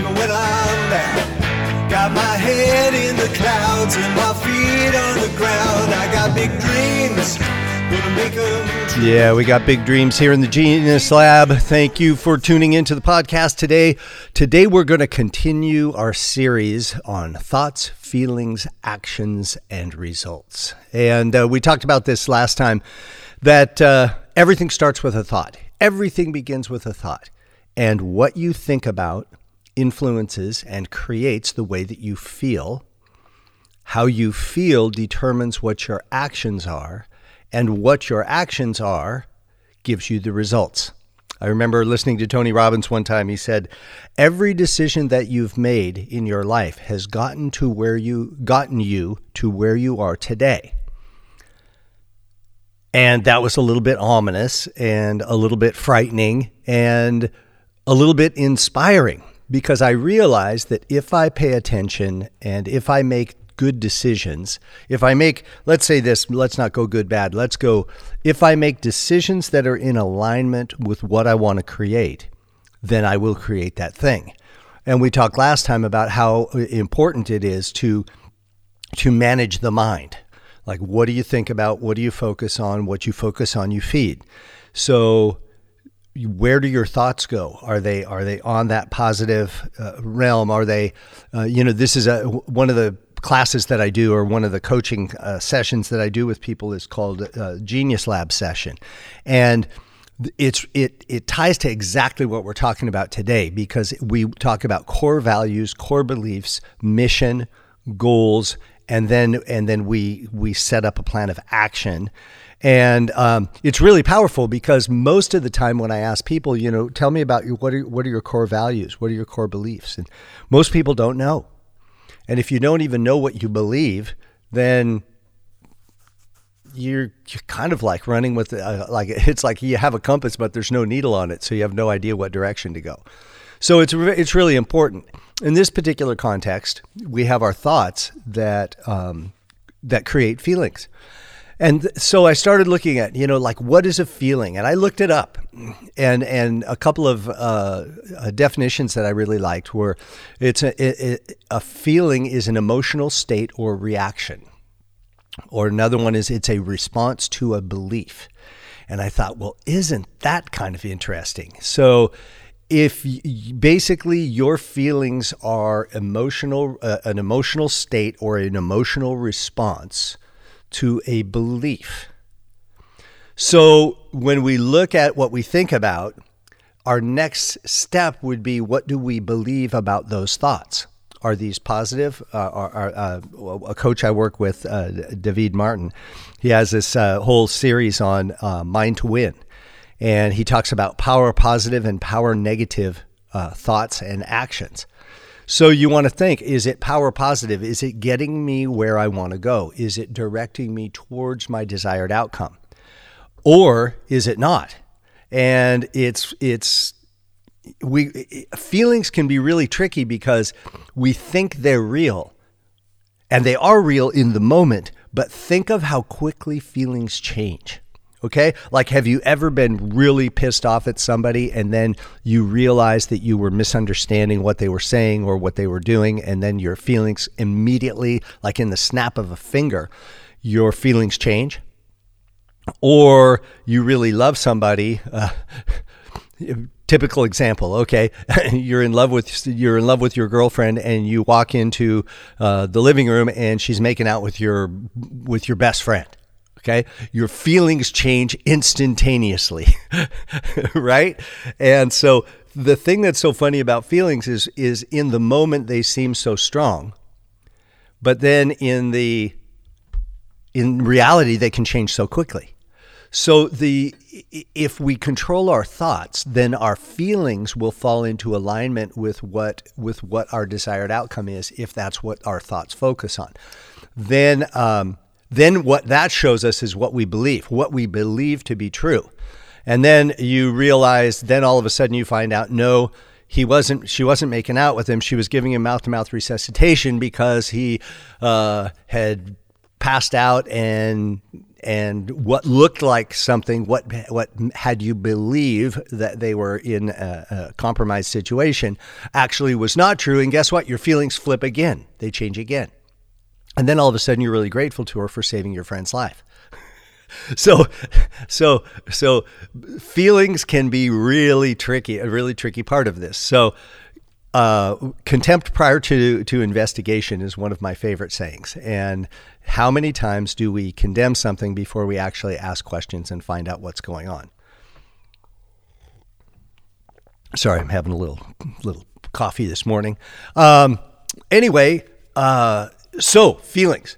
even when I'm down. Got my head in the clouds and my feet on the ground. I got big dreams. Yeah, we got big dreams here in the Genius Lab. Thank you for tuning into the podcast today. Today, we're going to continue our series on thoughts, feelings, actions, and results. And uh, we talked about this last time that uh, everything starts with a thought, everything begins with a thought. And what you think about influences and creates the way that you feel. How you feel determines what your actions are and what your actions are gives you the results. I remember listening to Tony Robbins one time. He said, "Every decision that you've made in your life has gotten to where you gotten you to where you are today." And that was a little bit ominous and a little bit frightening and a little bit inspiring because I realized that if I pay attention and if I make good decisions, if I make, let's say this, let's not go good, bad, let's go, if I make decisions that are in alignment with what I want to create, then I will create that thing. And we talked last time about how important it is to to manage the mind. Like what do you think about, what do you focus on, what you focus on you feed. So where do your thoughts go? Are they are they on that positive uh, realm? Are they, uh, you know, this is a one of the classes that I do, or one of the coaching uh, sessions that I do with people is called uh, Genius Lab session, and it's it it ties to exactly what we're talking about today because we talk about core values, core beliefs, mission, goals, and then and then we we set up a plan of action and um, it's really powerful because most of the time when I ask people, you know, tell me about your, what are what are your core values, what are your core beliefs, and most people don't know. And if you don't even know what you believe, then you're, you're kind of like running with uh, like it's like you have a compass but there's no needle on it, so you have no idea what direction to go. So it's re- it's really important in this particular context. We have our thoughts that um, that create feelings. And so I started looking at, you know, like what is a feeling? And I looked it up. And and a couple of uh, uh, definitions that I really liked were it's a, it, a feeling is an emotional state or reaction. Or another one is it's a response to a belief. And I thought, well, isn't that kind of interesting? So if basically your feelings are emotional uh, an emotional state or an emotional response to a belief. So when we look at what we think about, our next step would be what do we believe about those thoughts? Are these positive? Uh, are, uh, a coach I work with, uh, David Martin, he has this uh, whole series on uh, Mind to Win. And he talks about power positive and power negative uh, thoughts and actions. So you want to think is it power positive? Is it getting me where I want to go? Is it directing me towards my desired outcome? Or is it not? And it's it's we feelings can be really tricky because we think they're real and they are real in the moment, but think of how quickly feelings change. Okay? Like, have you ever been really pissed off at somebody and then you realize that you were misunderstanding what they were saying or what they were doing, and then your feelings immediately, like in the snap of a finger, your feelings change? Or you really love somebody. Uh, typical example okay you're in love with you're in love with your girlfriend and you walk into uh, the living room and she's making out with your with your best friend okay? Your feelings change instantaneously right? And so the thing that's so funny about feelings is is in the moment they seem so strong but then in the in reality they can change so quickly. So the if we control our thoughts then our feelings will fall into alignment with what with what our desired outcome is if that's what our thoughts focus on. Then um, then what that shows us is what we believe, what we believe to be true. And then you realize, then all of a sudden you find out, no, he wasn't, she wasn't making out with him. She was giving him mouth to mouth resuscitation because he uh, had passed out and and what looked like something, what what had you believe that they were in a, a, compromised situation, actually was not true. And guess what? Your feelings flip again; they change again, and then all of a sudden you're really grateful to her for saving your friend's life. so, so, so, feelings can be really tricky, a really tricky part of this. So. Uh, contempt prior to, to investigation is one of my favorite sayings. And how many times do we condemn something before we actually ask questions and find out what's going on? Sorry, I'm having a little little coffee this morning. Um, anyway, uh, so feelings.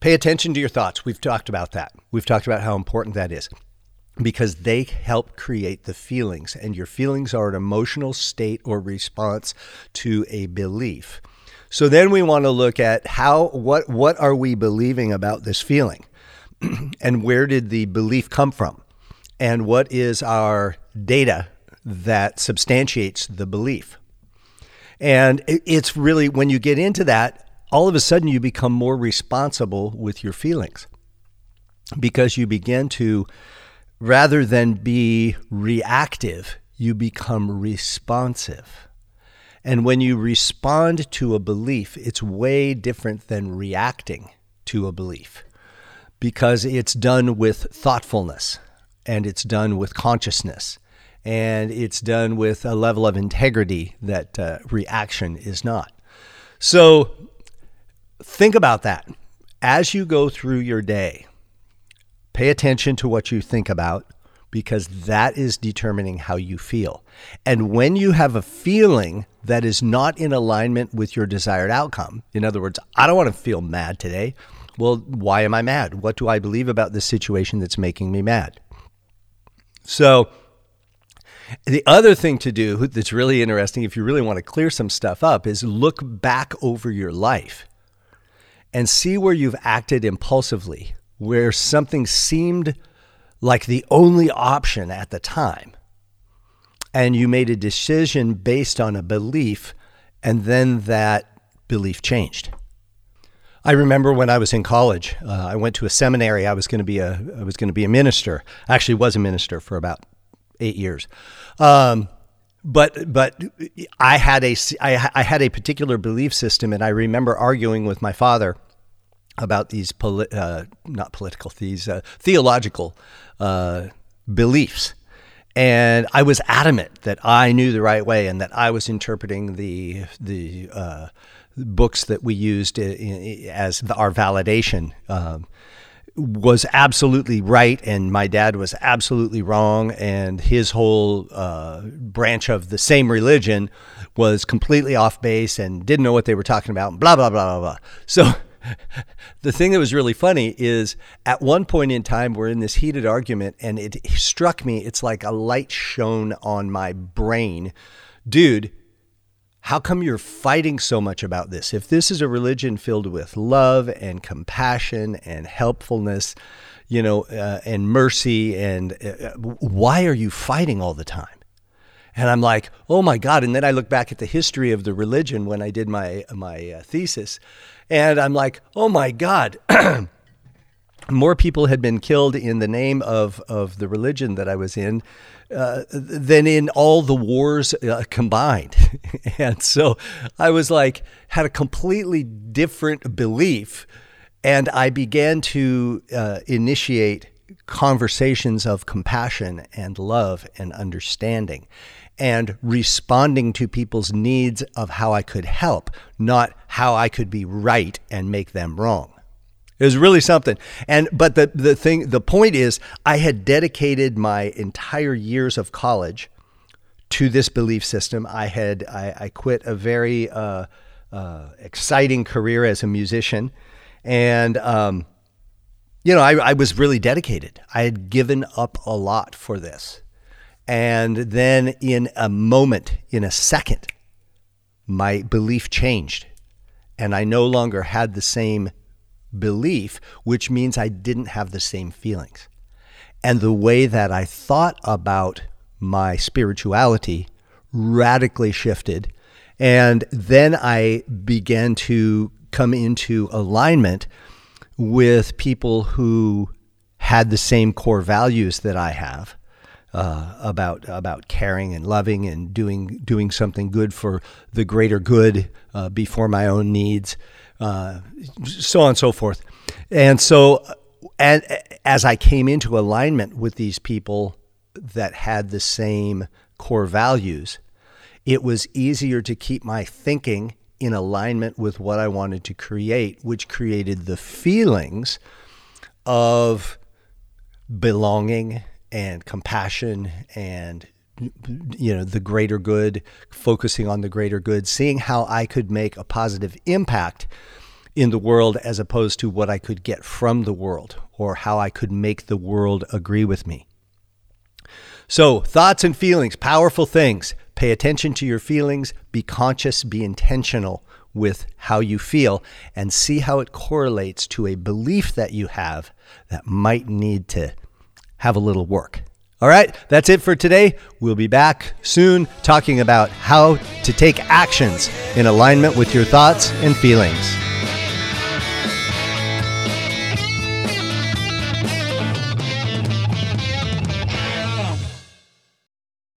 Pay attention to your thoughts. We've talked about that. We've talked about how important that is because they help create the feelings, and your feelings are an emotional state or response to a belief. So then we want to look at how what what are we believing about this feeling? and where did the belief come from? And what is our data that substantiates the belief? And it's really when you get into that, all of a sudden you become more responsible with your feelings because you begin to, rather than be reactive, you become responsive. And when you respond to a belief, it's way different than reacting to a belief because it's done with thoughtfulness and it's done with consciousness and it's done with a level of integrity that uh, reaction is not. So think about that. As you go through your day, pay attention to what you think about because that is determining how you feel. And when you have a feeling that is not in alignment with your desired outcome, in other words, I don't want to feel mad today. Well, why am I mad? What do I believe about this situation that's making me mad? So, the other thing to do that's really interesting, if you really want to clear some stuff up, is look back over your life and see where you've acted impulsively, where something seemed like the only option at the time. And you made a decision based on a belief, and then that belief changed. I remember when I was in college, uh, I went to a seminary. I was going to be a I was going to be a minister. I actually was a minister for about eight years, um, but but I had a I, I had a particular belief system, and I remember arguing with my father about these poli- uh, not political these uh, theological uh, beliefs. And I was adamant that I knew the right way and that I was interpreting the the uh, books that we used as our validation um, was absolutely right, and my dad was absolutely wrong, and his whole uh, branch of the same religion was completely off base and didn't know what they were talking about. And blah blah blah blah blah. So the thing that was really funny is at one point in time, we're in this heated argument, and it struck me it's like a light shone on my brain. Dude, how come you're fighting so much about this? If this is a religion filled with love and compassion and helpfulness, you know, uh, and mercy, and uh, why are you fighting all the time? And I'm like, oh my God. And then I look back at the history of the religion when I did my, my uh, thesis. And I'm like, oh my God. More people had been killed in the name of, of the religion that I was in uh, than in all the wars uh, combined. and so I was like, had a completely different belief. And I began to uh, initiate conversations of compassion and love and understanding and responding to people's needs of how I could help, not how I could be right and make them wrong. It was really something. And but the the thing the point is I had dedicated my entire years of college to this belief system. I had I, I quit a very uh, uh, exciting career as a musician, and um, you know I, I was really dedicated. I had given up a lot for this. And then in a moment, in a second, my belief changed. And I no longer had the same belief, which means I didn't have the same feelings. And the way that I thought about my spirituality radically shifted. And then I began to come into alignment with people who had the same core values that I have uh, about about caring and loving and doing doing something good for the greater good uh, before my own needs, uh, so on and so forth. And so, and as I came into alignment with these people that had the same core values, it was easier to keep my thinking in alignment with what I wanted to create, which created the feelings of belonging and compassion and you know the greater good focusing on the greater good seeing how i could make a positive impact in the world as opposed to what i could get from the world or how i could make the world agree with me so thoughts and feelings powerful things pay attention to your feelings be conscious be intentional with how you feel and see how it correlates to a belief that you have that might need to have a little work. All right, that's it for today. We'll be back soon talking about how to take actions in alignment with your thoughts and feelings.